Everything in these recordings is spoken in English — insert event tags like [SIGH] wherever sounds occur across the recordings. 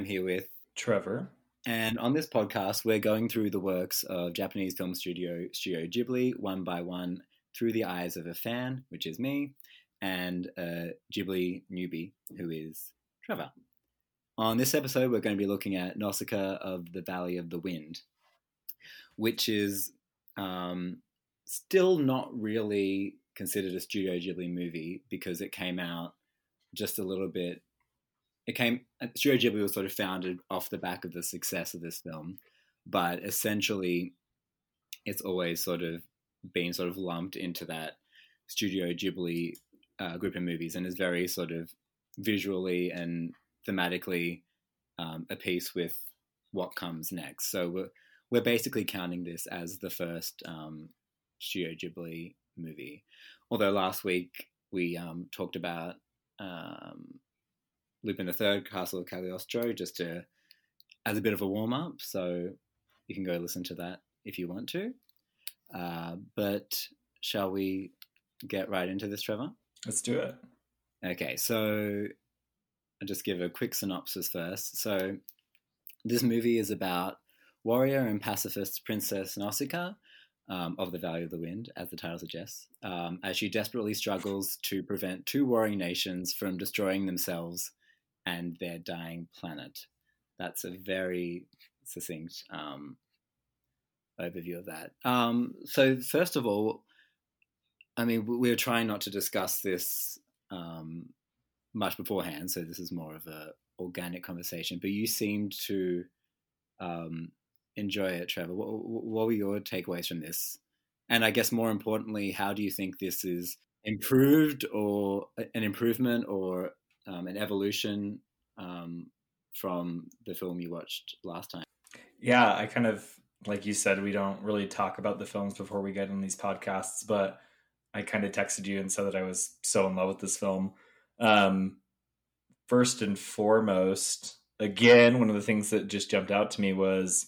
I'm here with Trevor. And on this podcast, we're going through the works of Japanese film studio Studio Ghibli one by one through the eyes of a fan, which is me, and a Ghibli newbie, who is Trevor. On this episode, we're going to be looking at Nausicaa of the Valley of the Wind, which is um, still not really considered a Studio Ghibli movie because it came out just a little bit. It came Studio Ghibli was sort of founded off the back of the success of this film, but essentially, it's always sort of been sort of lumped into that Studio Ghibli uh, group of movies, and is very sort of visually and thematically um, a piece with what comes next. So we're we're basically counting this as the first um, Studio Ghibli movie. Although last week we um, talked about um, Lupin the Third, Castle of Cagliostro, just to as a bit of a warm up. So you can go listen to that if you want to. Uh, but shall we get right into this, Trevor? Let's do it. Okay, so I'll just give a quick synopsis first. So this movie is about warrior and pacifist Princess Nausicaa um, of the Valley of the Wind, as the title suggests, um, as she desperately struggles to prevent two warring nations from destroying themselves and their dying planet. That's a very succinct um, overview of that. Um, so, first of all, I mean, we are trying not to discuss this um, much beforehand, so this is more of a organic conversation. But you seemed to um, enjoy it, Trevor. What, what were your takeaways from this? And I guess more importantly, how do you think this is improved or an improvement or um, an evolution um, from the film you watched last time? Yeah, I kind of, like you said, we don't really talk about the films before we get in these podcasts, but I kind of texted you and said that I was so in love with this film. Um, first and foremost, again, one of the things that just jumped out to me was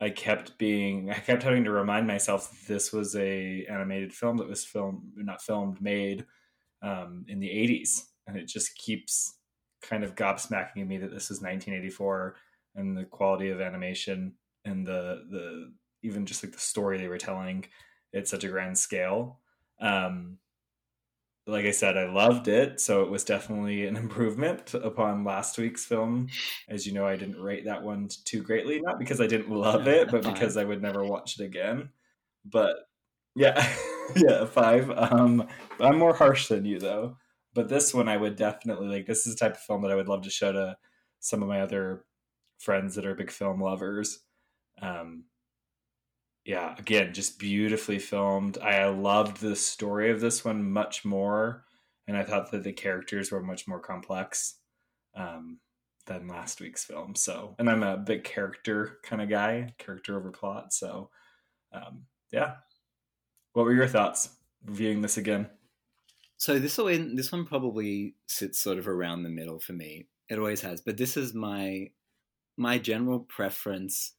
I kept being I kept having to remind myself that this was a animated film that was filmed not filmed made um, in the 80s and it just keeps kind of gobsmacking at me that this is 1984 and the quality of animation and the the even just like the story they were telling at such a grand scale um, like I said, I loved it. So it was definitely an [LAUGHS] improvement upon last week's film. As you know, I didn't rate that one too greatly, not because I didn't love it, but because I would never watch it again. But yeah, [LAUGHS] yeah, five. Um, I'm more harsh than you though. But this one, I would definitely like. This is the type of film that I would love to show to some of my other friends that are big film lovers. Um, yeah, again, just beautifully filmed. I loved the story of this one much more, and I thought that the characters were much more complex um, than last week's film. So, and I'm a big character kind of guy, character over plot. So, um, yeah. What were your thoughts viewing this again? So this one, this one probably sits sort of around the middle for me. It always has, but this is my my general preference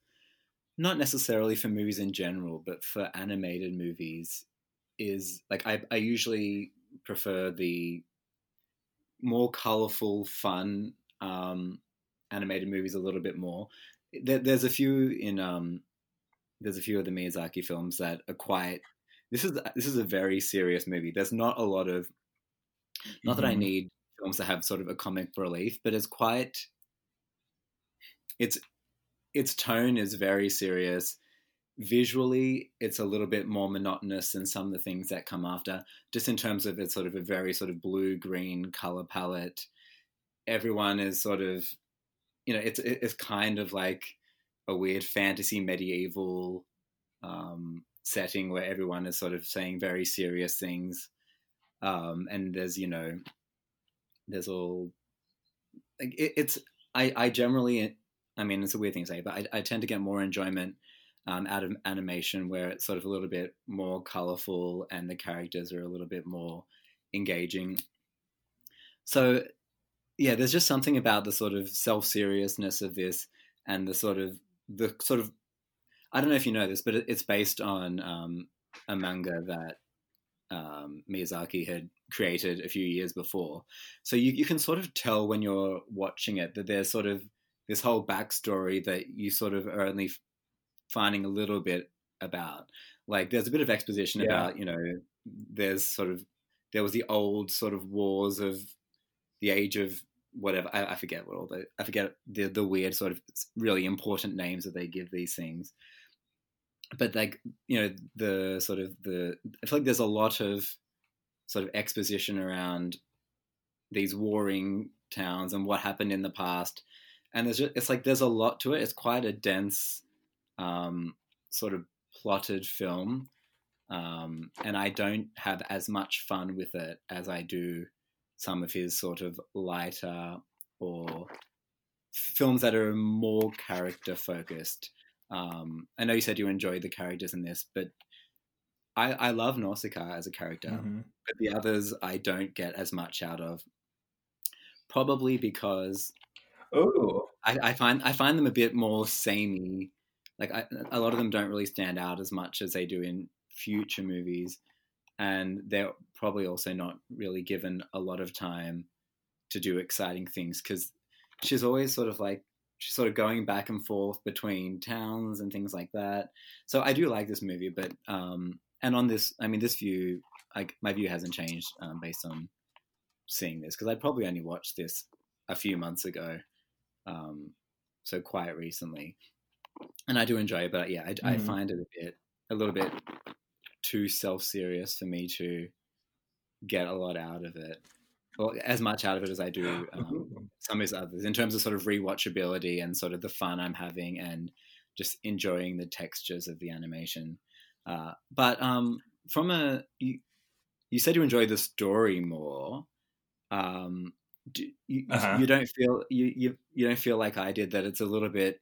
not necessarily for movies in general, but for animated movies, is like I, I usually prefer the more colorful, fun um, animated movies a little bit more. There, there's a few in um, there's a few of the Miyazaki films that are quite. This is this is a very serious movie. There's not a lot of, not that I mm-hmm. need films to have sort of a comic relief, but it's quite. It's its tone is very serious. Visually, it's a little bit more monotonous than some of the things that come after, just in terms of it's sort of a very sort of blue green color palette. Everyone is sort of, you know, it's it's kind of like a weird fantasy medieval um, setting where everyone is sort of saying very serious things, um, and there's you know, there's all. It, it's I I generally I mean, it's a weird thing to say, but I, I tend to get more enjoyment um, out of animation where it's sort of a little bit more colorful and the characters are a little bit more engaging. So, yeah, there's just something about the sort of self seriousness of this and the sort of the sort of I don't know if you know this, but it's based on um, a manga that um, Miyazaki had created a few years before. So you, you can sort of tell when you're watching it that there's sort of this whole backstory that you sort of are only finding a little bit about. Like there's a bit of exposition yeah. about, you know, there's sort of there was the old sort of wars of the age of whatever I, I forget what all the I forget the the weird sort of really important names that they give these things. But like you know the sort of the I feel like there's a lot of sort of exposition around these warring towns and what happened in the past, and there's just, it's like there's a lot to it. It's quite a dense um, sort of plotted film, um, and I don't have as much fun with it as I do some of his sort of lighter or films that are more character focused. Um, I know you said you enjoyed the characters in this, but I, I love Nausicaa as a character, mm-hmm. but the others I don't get as much out of. Probably because oh, I, I find I find them a bit more samey. Like I, a lot of them don't really stand out as much as they do in future movies and they're probably also not really given a lot of time to do exciting things because she's always sort of like she's sort of going back and forth between towns and things like that. So I do like this movie, but um, and on this, I mean, this view, like my view hasn't changed um, based on seeing this because I probably only watched this a few months ago, um, so quite recently, and I do enjoy it. But yeah, I, mm. I find it a bit, a little bit too self serious for me to get a lot out of it. Well, as much out of it as I do [GASPS] um, some of his others, in terms of sort of rewatchability and sort of the fun I'm having and just enjoying the textures of the animation. Uh, but um, from a, you, you said you enjoy the story more. Um, do, you, uh-huh. you don't feel you, you you don't feel like I did that it's a little bit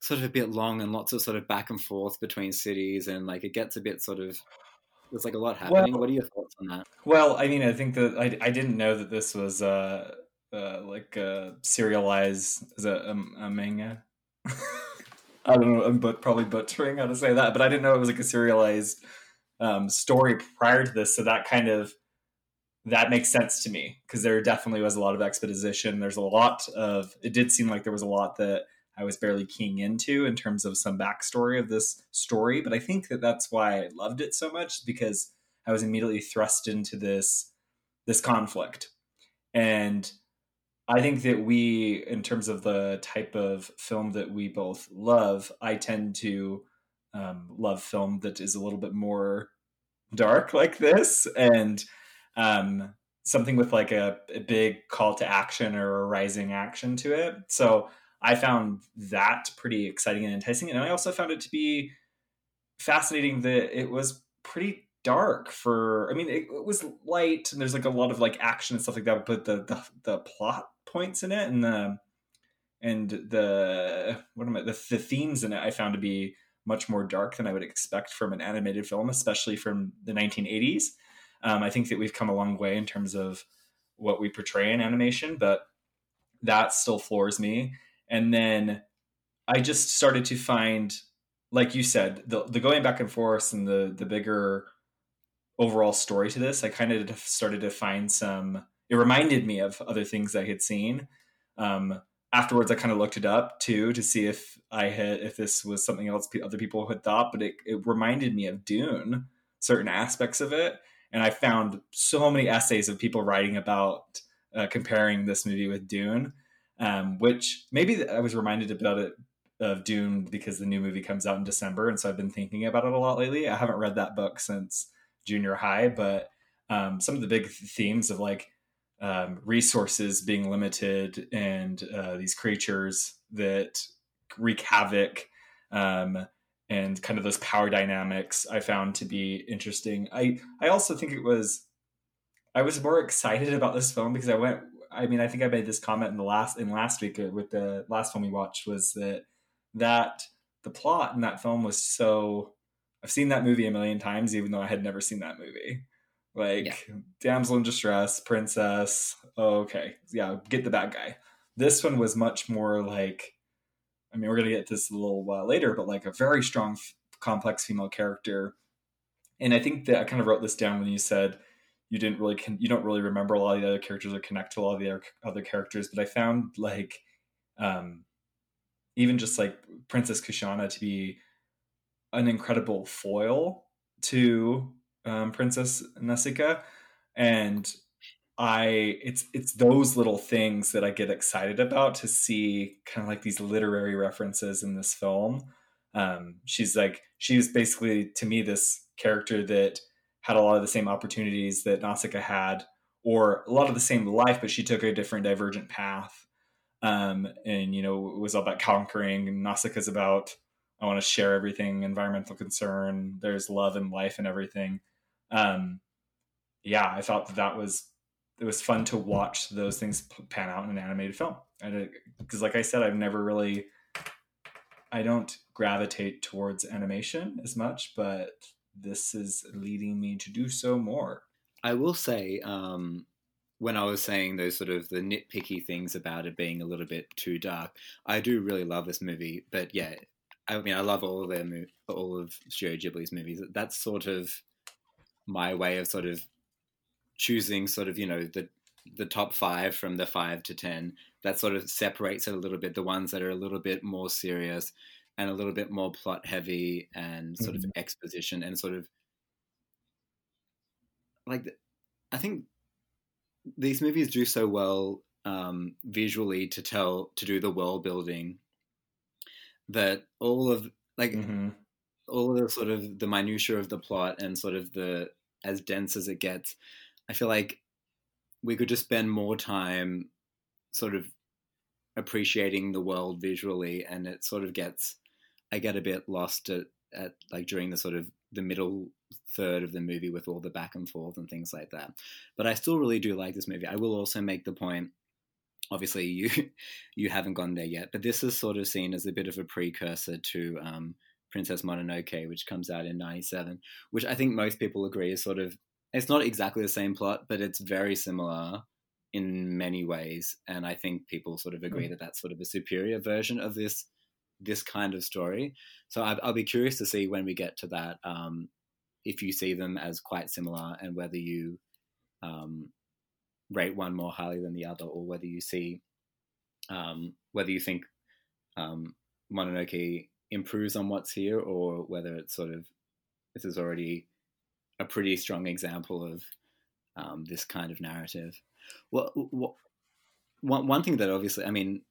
sort of a bit long and lots of sort of back and forth between cities and like it gets a bit sort of there's like a lot happening. Well, what are your thoughts on that? Well, I mean, I think that I, I didn't know that this was uh, uh like a serialized as a, a, a manga. [LAUGHS] I don't know, I'm but probably butchering how to say that, but I didn't know it was like a serialized um, story prior to this. So that kind of that makes sense to me because there definitely was a lot of exposition. There's a lot of it did seem like there was a lot that I was barely keying into in terms of some backstory of this story. But I think that that's why I loved it so much because I was immediately thrust into this this conflict, and I think that we, in terms of the type of film that we both love, I tend to um, love film that is a little bit more dark like this and um, something with like a, a, big call to action or a rising action to it. So I found that pretty exciting and enticing. And I also found it to be fascinating that it was pretty dark for I mean it, it, was light and there's like a lot of like action and stuff like that, but the the, the plot points in it and the and the what am I the, the themes in it I found to be much more dark than I would expect from an animated film, especially from the 1980s. Um, I think that we've come a long way in terms of what we portray in animation, but that still floors me and then I just started to find, like you said, the the going back and forth and the the bigger overall story to this. I kind of started to find some. It reminded me of other things I had seen. Um, afterwards, I kind of looked it up too to see if I had if this was something else other people had thought. But it it reminded me of Dune, certain aspects of it, and I found so many essays of people writing about uh, comparing this movie with Dune um, which maybe I was reminded about it of Dune because the new movie comes out in December, and so I've been thinking about it a lot lately. I haven't read that book since junior high, but um, some of the big themes of like um, resources being limited and uh, these creatures that wreak havoc um, and kind of those power dynamics I found to be interesting. I I also think it was I was more excited about this film because I went I mean, I think I made this comment in the last in last week uh, with the last film we watched was that that the plot in that film was so. I've seen that movie a million times, even though I had never seen that movie. Like yeah. damsel in distress, princess. Oh, okay, yeah, get the bad guy. This one was much more like. I mean, we're gonna get this a little while later, but like a very strong, complex female character, And I think that I kind of wrote this down when you said you didn't really con- you don't really remember a lot of the other characters or connect to a lot of the other, characters, but I found like um, even just like Princess Kushana to be an incredible foil to um, Princess Nausicaa, and I it's it's those little things that I get excited about to see kind of like these literary references in this film. Um, she's like she's basically to me this character that had a lot of the same opportunities that Nausicaa had, or a lot of the same life, but she took a different divergent path. Um, and you know, it was all about conquering. And Nausicaa's about I want to share everything, environmental concern. There's love and life and everything. Um, yeah, I thought that that was it was fun to watch those things pan out in an animated film. Because, like I said, I've never really, I don't gravitate towards animation as much, but this is leading me to do so more. I will say, um, when I was saying those sort of the nitpicky things about it being a little bit too dark, I do really love this movie. But yeah, I mean, I love all of their all of Studio Ghibli's movies. That's sort of my way of sort of choosing sort of you know the the top five from the five to ten. That sort of separates it a little bit. The ones that are a little bit more serious and a little bit more plot heavy and sort mm-hmm. of exposition and sort of like I think these movies do so well um, visually to tell to do the world building that all of like mm-hmm. all of the sort of the minutia of the plot and sort of the as dense as it gets I feel like we could just spend more time sort of appreciating the world visually and it sort of gets I get a bit lost at, at like during the sort of the middle third of the movie with all the back and forth and things like that. But I still really do like this movie. I will also make the point obviously you [LAUGHS] you haven't gone there yet, but this is sort of seen as a bit of a precursor to um, Princess Mononoke, which comes out in '97, which I think most people agree is sort of it's not exactly the same plot, but it's very similar in many ways, and I think people sort of agree mm. that that's sort of a superior version of this this kind of story. So i will be curious to see when we get to that um, if you see them as quite similar and whether you um, rate one more highly than the other, or whether you see um, whether you think um, Mononoke improves on what's here, or whether it's sort of this is already a pretty strong example of um, this kind of narrative. Well, what, one one thing that obviously, I mean,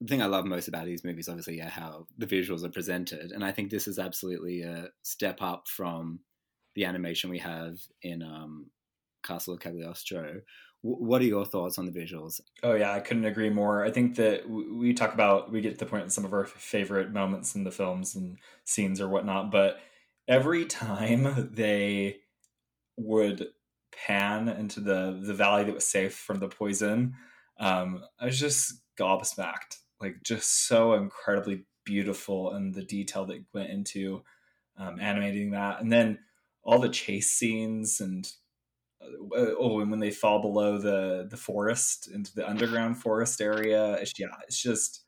the thing I love most about these movies, obviously, yeah, how the visuals are presented, and I think this is absolutely a step up from the animation we have in um, Castle of Cagliostro. W- what are your thoughts on the visuals? Oh yeah, I couldn't agree more. I think that we talk about we get to the point in some of our favorite moments in the films and scenes or whatnot, but every time [LAUGHS] they would pan into the the valley that was safe from the poison, um, I was just gobsmacked like just so incredibly beautiful and the detail that went into um, animating that. And then all the chase scenes and uh, oh and when they fall below the the forest into the underground forest area it's, yeah it's just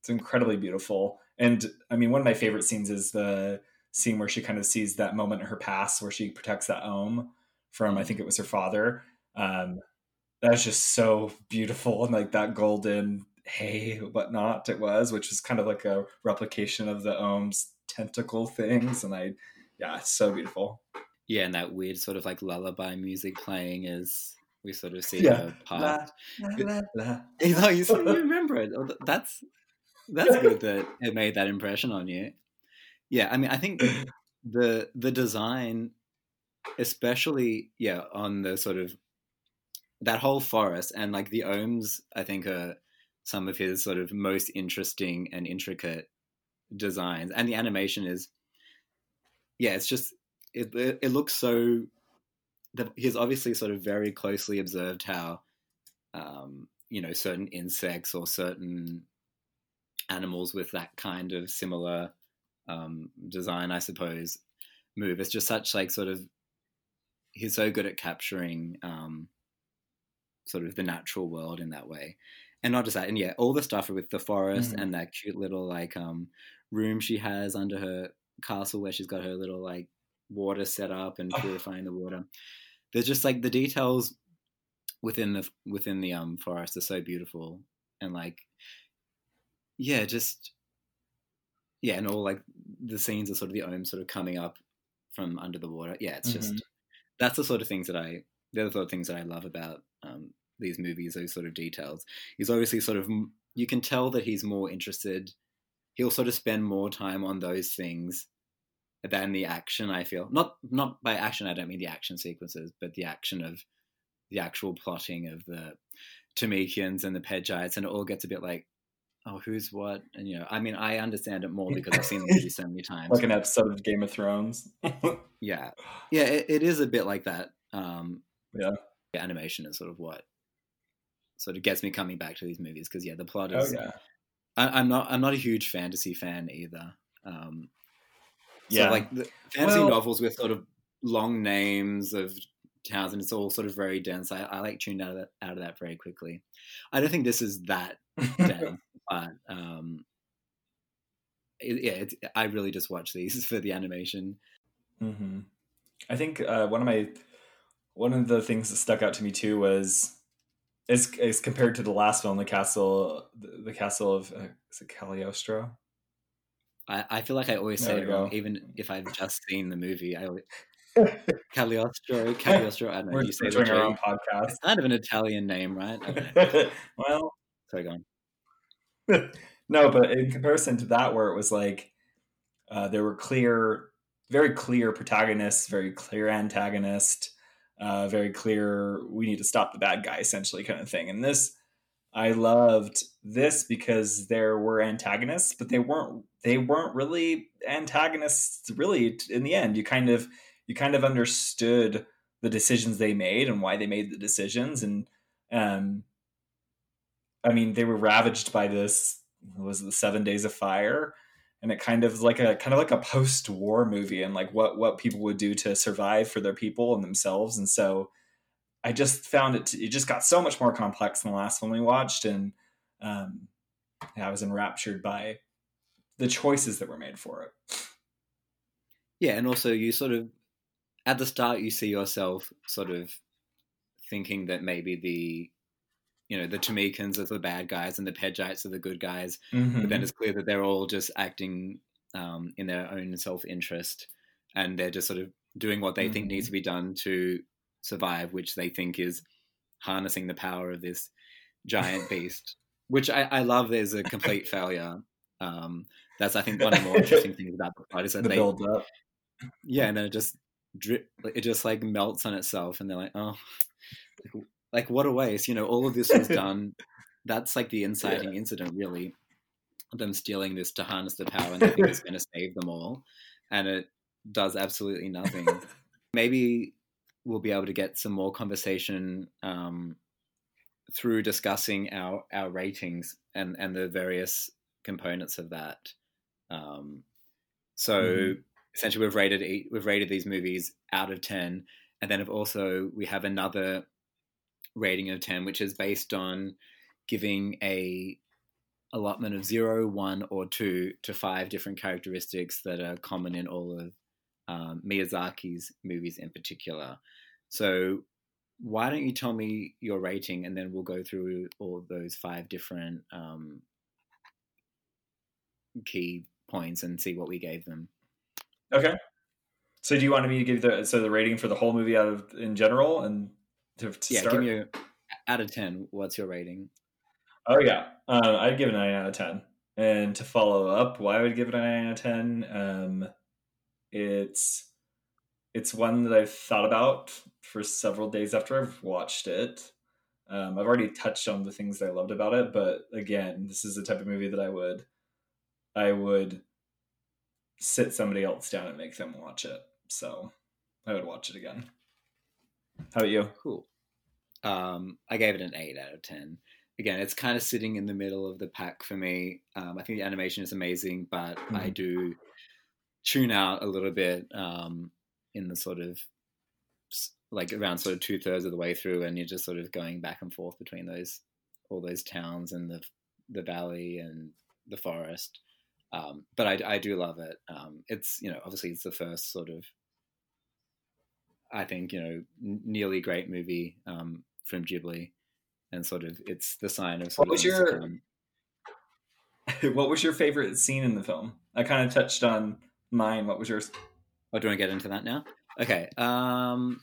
it's incredibly beautiful. And i mean one of my favorite scenes is the scene where she kind of sees that moment in her past where she protects that Ohm from i think it was her father. Um that's just so beautiful and like that golden hay whatnot it was which was kind of like a replication of the um, ohm's tentacle things and i yeah it's so beautiful. Yeah and that weird sort of like lullaby music playing as we sort of see yeah. her past. la, la, [LAUGHS] you know you, you [LAUGHS] remember it. Oh, that's that's good that it made that impression on you. Yeah i mean i think the the design especially yeah on the sort of that whole forest and like the ohms i think are some of his sort of most interesting and intricate designs. And the animation is, yeah, it's just it it, looks so. he's obviously sort of very closely observed how, um, you know, certain insects or certain animals with that kind of similar um, design, I suppose, move. It's just such like sort of he's so good at capturing um, sort of the natural world in that way and not just that, and yeah, all the stuff with the forest mm-hmm. and that cute little like um room she has under her castle where she's got her little like water set up and purifying the water. There's just like the details within the within the um forest are so beautiful and like yeah, just yeah, and all like the scenes are sort of the Ohm sort of coming up from under the water. Yeah, it's just Mhm. that's the sort of things that I they're the sort of things that I love about um, these movies. Those sort of details. He's obviously sort of you can tell that he's more interested. He'll sort of spend more time on those things than the action. I feel not not by action. I don't mean the action sequences, but the action of the actual plotting of the Tolmekians and the Pejites, and it all gets a bit like, oh, who's what? And you know, I mean, I understand it more because I've seen the movie so many [LAUGHS] times. like an episode of Game of Thrones. [LAUGHS] Yeah, yeah, it, it is a bit like that. Um, Yeah. animation is sort of what sort of gets me coming back to these movies because yeah, the plot oh is. yeah, I, I'm not. I'm not a huge fantasy fan either. Um, so Yeah. like the fantasy Well- novels with sort of long names of towns and it's all sort of very dense. I, I like tuned out of that out of that very quickly. I don't think this is that dense, [LAUGHS] but um, it, yeah, it's, I really just watch these [LAUGHS] for the animation. hmm I think uh, one of my one of the things that stuck out to me too was is, is compared to the last film, the castle, the, the castle of uh, is it Cagliostro? I, I feel like I always There say it wrong, go. even if I've just seen the movie. I always, [LAUGHS] Cagliostro, Cagliostro. I don't know. We're You say doing our own podcast. It's kind of an Italian name, right? I don't know. well, Sorry, go on. [LAUGHS] no, but in comparison to that, where it was like uh, there were clear, very clear protagonists, very clear antagonist, uh, very clear we need to stop the bad guy, essentially kind of thing. And this, I loved this because there were antagonists, but they weren't they weren't really antagonists. Really, in the end, you kind of you kind of understood the decisions they made and why they made the decisions and um I mean, they were ravaged by this. Was the Seven Days of Fire? And it kind of like a kind of like a post-war movie, and like what what people would do to survive for their people and themselves. And so, I just found it. It just got so much more complex than the last one we watched, and um, yeah, I was enraptured by the choices that were made for it. Yeah, and also you sort of at the start you see yourself sort of thinking that maybe the you know the Tolmekians are the bad guys and the Pejites are the good guys, Mhm. but then it's clear that they're all just acting um, in their own self interest, and they're just sort of doing what they think Mhm. needs to be done to survive, which they think is harnessing the power of this giant beast. Which I, I love. There's a complete [LAUGHS] failure. Um, that's I think one of the more interesting things about the plot is that the they build up. yeah, and then it just drip, it just like melts on itself, and they're like, oh, like, what a waste! You know, all of this was [LAUGHS] done. That's like the inciting incident, really. Them stealing this to harness the power, and they think it's going [LAUGHS] to save them all, and it does absolutely nothing. [LAUGHS] Maybe we'll be able to get some more conversation um, through discussing our our ratings and and the various components of that. Um, so Mhm. essentially, we've rated eight, we've rated these movies out of ten, and then if also we have another rating of ten, which is based on giving a allotment of zero, one, or two to five different characteristics that are common in all of um, Miyazaki's movies in particular. So, why don't you tell me your rating, and then we'll go through all those five different um, key points and see what we gave them. Okay. So do you want me to give the so the rating for the whole movie out of in general and to, to yeah, start? give me a out of ten. What's your rating? Oh yeah, uh, I'd give it a nine out of ten. And to follow up, why I would give it a nine out of ten? Um, it's it's one that I've thought about for several days after I've watched it. Um, I've already touched on the things that I loved about it, but again, this is the type of movie that I would I would sit somebody else down and make them watch it. So I would watch it again. How about you? Cool. Um, I gave it an eight out of ten. Again, it's kind of sitting in the middle of the pack for me. Um, I think the animation is amazing, but I Mhm. do tune out a little bit um, in the sort of like around sort of two thirds of the way through, and you're just sort of going back and forth between those all those towns and the the valley and the forest. Um, but I, I do love it. Um, it's you know obviously it's the first sort of I think you know nearly great movie um, from Ghibli, and sort of it's the sign of. what was your [LAUGHS] What was your favorite scene in the film? I kind of touched on mine. What was yours? Oh, do you want to get into that now? Okay. Um,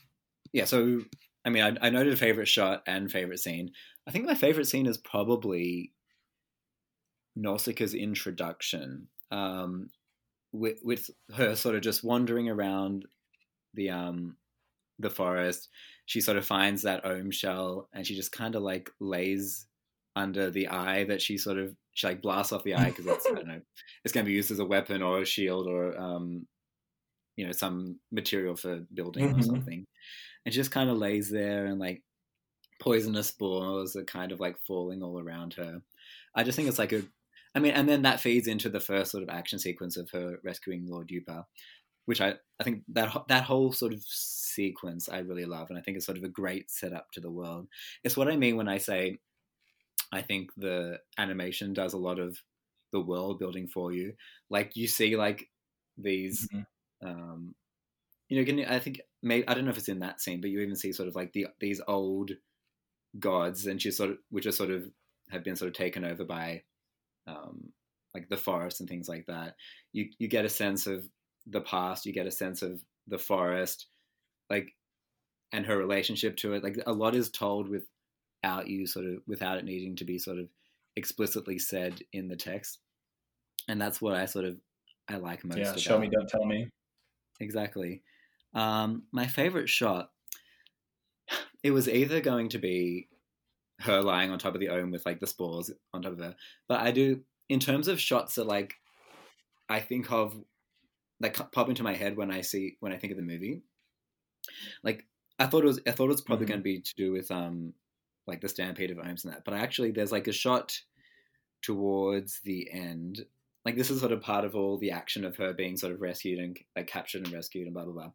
yeah. So, I mean, I, I noted favorite shot and favorite scene. I think my favorite scene is probably Nausicaa's introduction, um, with, with her sort of just wandering around the um, the forest. She sort of finds that ohm shell, and she just kind of like lays under the eye that she sort of she like blasts off the eye because it's I don't know it's going to be used as a weapon or a shield or um, you know some material for building mm-hmm. or something, and she just kind of lays there and like poisonous spores are kind of like falling all around her. I just think it's like a I mean, and then that feeds into the first sort of action sequence of her rescuing Lord Yupa, which I, I think that that whole sort of sequence I really love, and I think it's sort of a great setup to the world. It's what I mean when I say I think the animation does a lot of the world building for you. Like you see like these, mm-hmm. um, you know, I think maybe I don't know if it's in that scene, but you even see sort of like the these old gods, and she sort of which are sort of have been sort of taken over by um, like the forest and things like that. You you get a sense of the past. You get a sense of the forest, like, and her relationship to it. Like a lot is told without you sort of without it needing to be sort of explicitly said in the text, and that's what I sort of I like most. Yeah, show me, don't tell me. Exactly. Um, my favorite shot. It was either going to be her lying on top of the ohm with like the spores on top of her. But I do in terms of shots that like I think of like pop into my head when I see when I think of the movie. Like I thought it was I thought it was probably mm-hmm. going to be to do with um like the stampede of ohms and that, but actually there's like a shot towards the end. Like this is sort of part of all the action of her being sort of rescued and like captured and rescued and blah blah blah.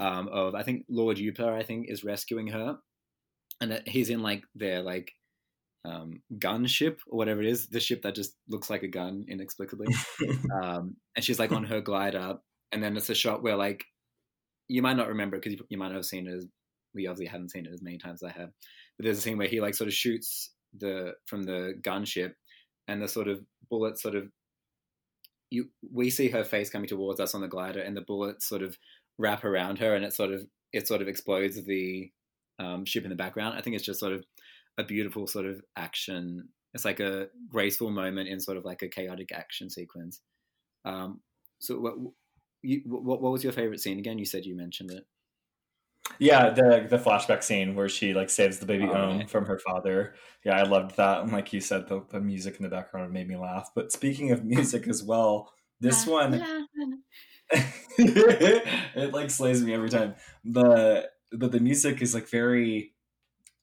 Um, of I think Lord Yupa I think is rescuing her, and that he's in like their like um, gun ship or whatever it is, the ship that just looks like a gun inexplicably. [LAUGHS] um, and she's like on her glider, and then it's a shot where like you might not remember because you, you, might not have seen it. As, we obviously haven't seen it as many times as I have, but there's a scene where he like sort of shoots the from the gunship, and the sort of bullet sort of you we see her face coming towards us on the glider, and the bullets sort of wrap around her, and it sort of it sort of explodes the um, ship in the background. I think it's just sort of a beautiful sort of action. It's like a graceful moment in sort of like a chaotic action sequence. Um, so what, you, what what was your favorite scene again? You said you mentioned it. Yeah, the the flashback scene where she like saves the baby oh, Ohm okay. from her father. Yeah, I loved that. And like you said, the, the music in the background made me laugh. But speaking of music as well, this one [LAUGHS] it like slays me every time. The but the music is like very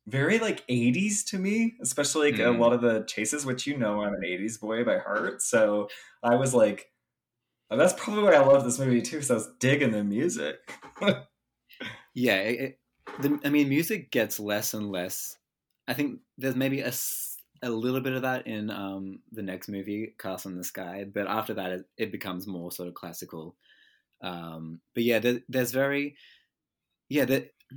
very like 80s to me especially like mm. a lot of the chases which you know i'm an 80s boy by heart. So i was like that's probably why i love this movie too because i was digging the music. [LAUGHS] Yeah it, the, i mean music gets less and less. I think there's maybe a, a little bit of that in um, the next movie castle in the sky but after that it, it becomes more sort of classical. Um, but yeah there, there's very yeah,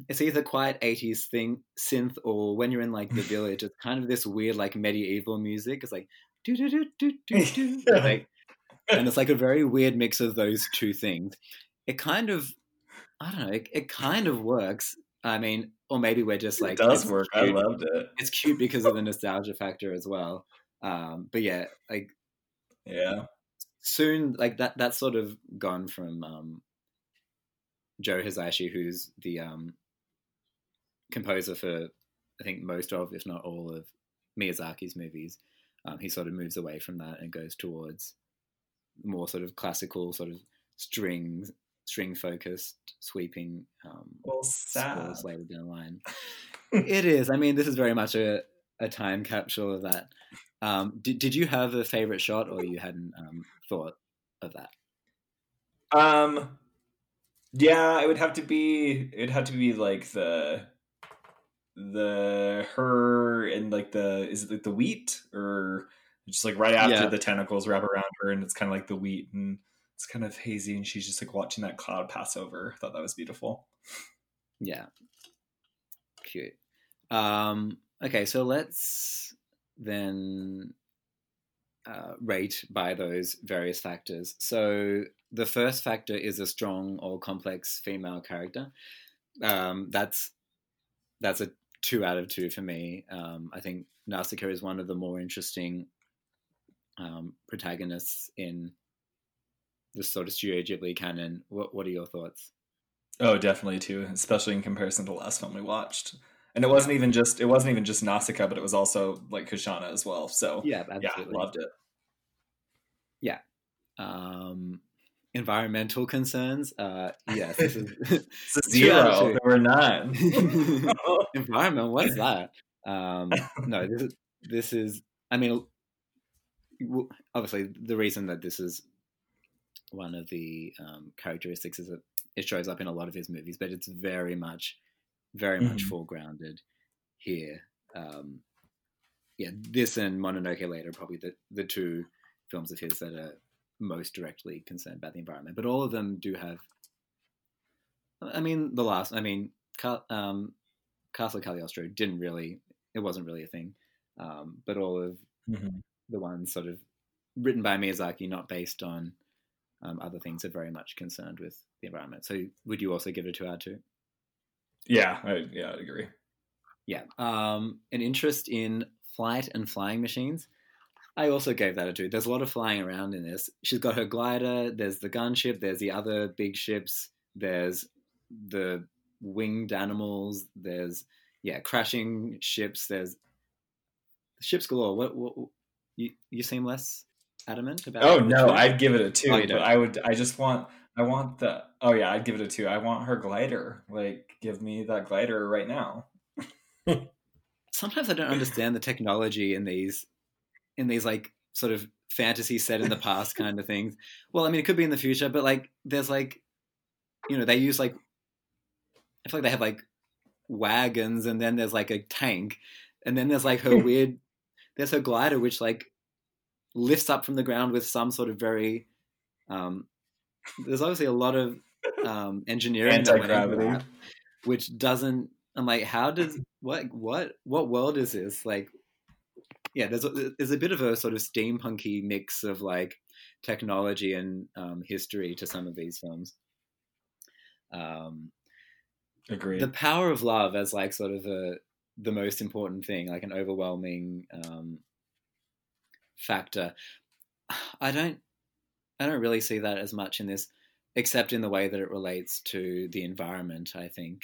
it's either quiet 80s thing synth or when you're in like the [LAUGHS] village, it's kind of this weird like medieval music. It's like do do do do do [LAUGHS] do, like, and it's like a very weird mix of those two things. It kind of, I don't know, it, it kind of works. I mean, or maybe we're just like it does work. Cute. I loved it. It's cute because of the nostalgia factor as well. Um, but yeah, like yeah, soon like that that's sort of gone from um Joe Hisaishi, who's the um, composer for I think most of, if not all, of Miyazaki's movies. Um, he sort of moves away from that and goes towards more sort of classical, sort of strings, string focused, sweeping um, well, scores later down the line. [LAUGHS] it is. I mean, this is very much a, a time capsule of that. Um, did, did you have a favorite shot, or you hadn't um, thought of that? Um, yeah, it would have to be. It'd have to be like the the her and like the is it like the wheat or just like right after yeah. the tentacles wrap around her and it's kind of like the wheat and it's kind of hazy and she's just like watching that cloud pass over. I thought that was beautiful. Yeah. Cute. Um, okay, so let's then uh, rate by those various factors. So the first factor is a strong or complex female character. Um, that's that's a two out of two for me. Um, I think Nausicaa is one of the more interesting um, protagonists in the sort of Studio Ghibli canon. What What are your thoughts? Oh, definitely too, especially in comparison to the last film we watched. And it wasn't even just it wasn't even just Nausicaa, but it was also like Kushana as well. So yeah, absolutely. yeah, loved it. Yeah. Um, environmental concerns. Uh, yes, this is, [LAUGHS] [LAUGHS] zero. There were none. [LAUGHS] Environment. What's that? Um, no, this is this is. I mean, obviously, the reason that this is one of the um, characteristics is that it shows up in a lot of his movies, but it's very much, very much mm-hmm. foregrounded here. Um, yeah, this and Mononoke later probably the the two films of his that are most directly concerned about the environment. But all of them do have. I mean, the last. I mean, um, Castle Cagliostro didn't really. It wasn't really a thing. Um, but all of mm-hmm. the ones sort of written by Miyazaki, not based on um, other things, are very much concerned with the environment. So, would you also give it a two out of two? Yeah, I, yeah, I agree. Yeah, um, an interest in flight and flying machines. I also gave that a two. There's a lot of flying around in this. She's got her glider. There's the gunship. There's the other big ships. There's the winged animals. There's yeah, crashing ships. There's ships galore. What, what, what you you seem less adamant about? Oh no, I'd give it a two. Oh, but I would. I just want. I want the. Oh yeah, I'd give it a two. I want her glider. Like, give me that glider right now. [LAUGHS] Sometimes I don't understand the technology in these in these like sort of fantasy set in the past [LAUGHS] kind of things. Well, I mean, it could be in the future, but like, there's like, you know, they use like, I feel like they have like wagons, and then there's like a tank, and then there's like her [LAUGHS] weird, there's her glider, which like lifts up from the ground with some sort of very, um, there's obviously a lot of um, [LAUGHS] engineering anti-gravity, which doesn't. I'm like, how does what what what world is this? Like, yeah, there's a, there's a bit of a sort of steampunky mix of like technology and um, history to some of these films. Um, Agree. The power of love as like sort of a the most important thing, like an overwhelming um, factor. I don't, I don't really see that as much in this, except in the way that it relates to the environment. I think.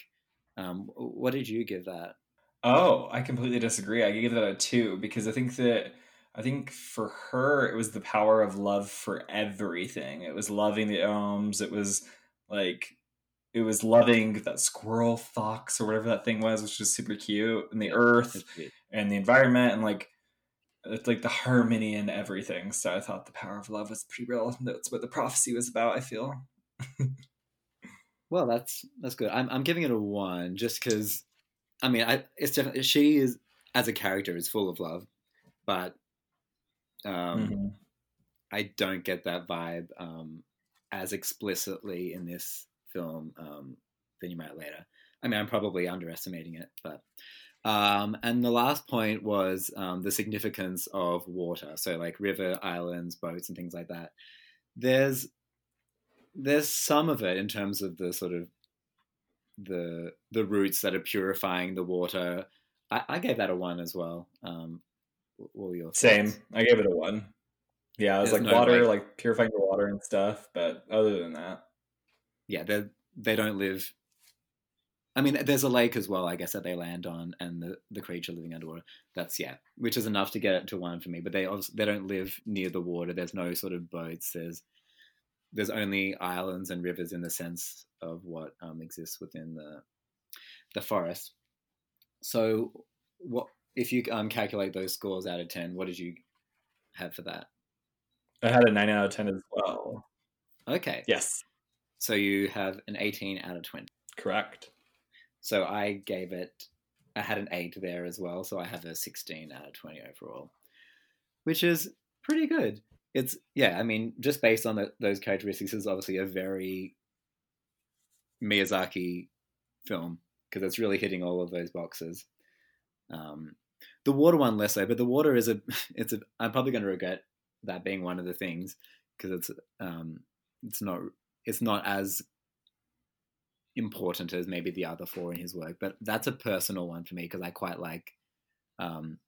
Um, what did you give that? Oh, I completely disagree. I gave that a two because I think that I think for her it was the power of love for everything. It was loving the ohms. It was like it was loving that squirrel fox or whatever that thing was, which was super cute, and the earth and the environment and like it's like the harmony and everything. So I thought the power of love was pretty real. That's what the prophecy was about. I feel. [LAUGHS] well, that's that's good. I'm I'm giving it a one just because I mean, I, it's definitely she is as a character is full of love, but um, mm-hmm. I don't get that vibe um, as explicitly in this film um, than you might later. I mean, I'm probably underestimating it, but um, and the last point was um, the significance of water. So, like river, islands, boats, and things like that. There's there's some of it in terms of the sort of the the roots that are purifying the water. I, I gave that a one as well. Um, what were your thoughts? same? I gave it a one. Yeah, it was There's like no, water, like, like purifying the water and stuff. But other than that, yeah, they they don't live. I mean, there's a lake as well, I guess, that they land on, and the, the creature living underwater. That's yeah, which is enough to get it to one for me. But they also, they don't live near the water. There's no sort of boats. There's there's only islands and rivers in the sense of what um, exists within the the forest. So, what if you um, calculate those scores out of ten? What did you have for that? I had a nine out of ten as well. Okay. Yes. So you have an eighteen out of twenty. Correct. So I gave it. I had an eight there as well, so I have a sixteen out of twenty overall, which is pretty good it's yeah. I mean, just based on the, those characteristics, is obviously a very Miyazaki film. because it's really hitting all of those boxes. Um, the water one less so, but the water is a [LAUGHS] it's a I'm probably going to regret that being one of the things because it's um it's not it's not as important as maybe the other four in his work, but that's a personal one for me because I quite like um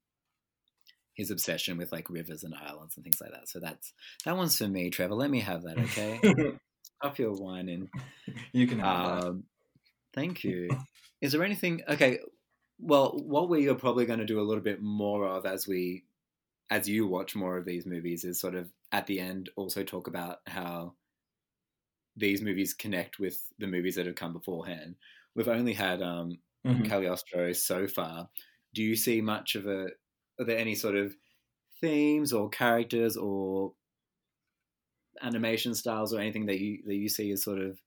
his obsession with like rivers and islands and things like that. So that's that one's for me, Trevor. Let me have that, okay? [LAUGHS] Up your wine and you can have um, Thank you. Is there anything? Okay, well, what we are probably going to do a little bit more of as we, as you watch more of these movies, is sort of at the end also talk about how these movies connect with the movies that have come beforehand. We've only had um, mm-hmm. Cagliostro so far. Do you see much of a? Are there any sort of themes or characters or animation styles or anything that you that you see as sort of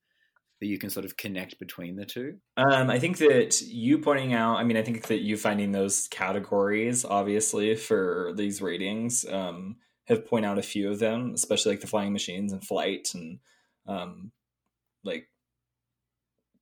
that you can sort of connect between the two? Um, I think that you pointing out, I mean, I think that you finding those categories, obviously, for these ratings, um, have point out a few of them, especially like the flying machines and flight and um, like,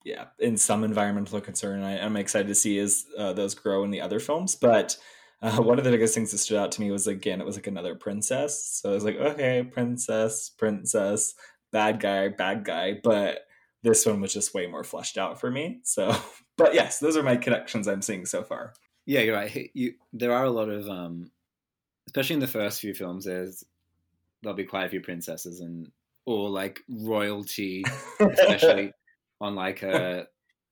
yeah, in some environmental concern. I, am excited to see as uh, those grow in the other films. But uh, one of the biggest things that stood out to me was, again, it was like another princess. So I was like, okay, princess, princess, bad guy, bad guy. But this one was just way more fleshed out for me. So, [LAUGHS] but yes, those are my connections I'm seeing so far. Yeah, you're right. You, there are a lot of, um, especially in the first few films, there's there'll be quite a few princesses and or like royalty, especially [LAUGHS] on like a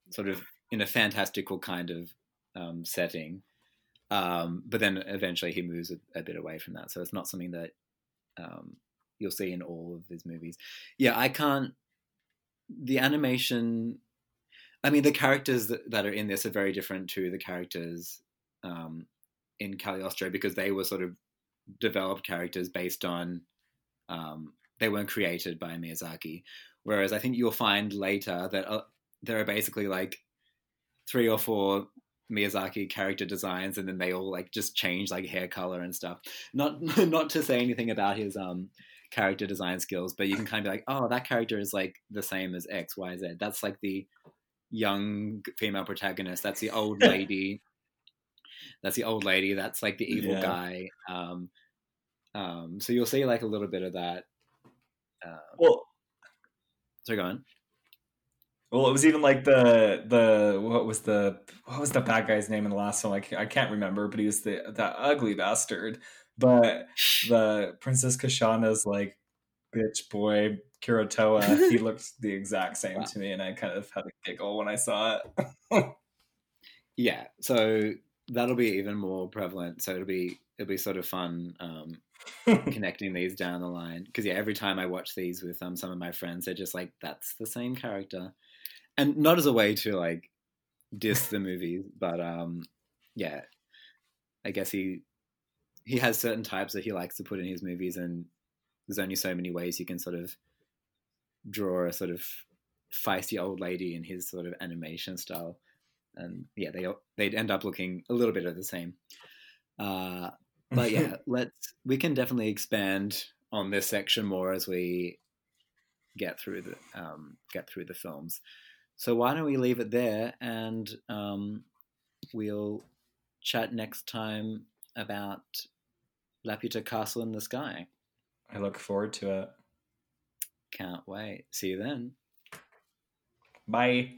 sort of in a fantastical kind of um, setting. Um, but then eventually he moves a, a, bit away from that, so it's not something that um, you'll see in all of his movies. Yeah, I can't the animation I mean, the characters that, that, are in this are very different to the characters um, in Cagliostro because they were sort of developed characters based on um, they weren't created by Miyazaki. Whereas I think you'll find later that uh, there are basically like three or four Miyazaki character designs, and then they all like just change like hair color and stuff. Not [LAUGHS] not to say anything about his um character design skills, but you can kind of be like, oh, that character is like the same as X, Y, Z. That's like the young female protagonist. That's the old [LAUGHS] lady. that's the old lady. That's like the evil yeah. guy. Um, um, so you'll see like a little bit of that. Um, well, so go on. Well, it was even like the the what was the what was the bad guy's name in the last one? Like I can't remember, but he was the that ugly bastard but the Princess Kushana's like bitch boy Kurotowa, he [LAUGHS] looked the exact same wow. to me, and I kind of had a giggle when I saw it. yeah, so that'll be even more prevalent. So it'll be it'll be sort of fun um, [LAUGHS] connecting these down the line because yeah, every time I watch these with um, some of my friends, they're just like, "That's the same character," and not as a way to like diss [LAUGHS] the movie, but um, yeah, I guess he he has certain types that he likes to put in his movies, and there's only so many ways you can sort of draw a sort of feisty old lady in his sort of animation style. And yeah, they they'd end up looking a little bit of the same. Uh, but yeah, [LAUGHS] let's we can definitely expand on this section more as we get through the um, get through the films. So why don't we leave it there and um, we'll chat next time about Laputa Castle in the Sky. I look forward to it. Can't wait. See you then. Bye.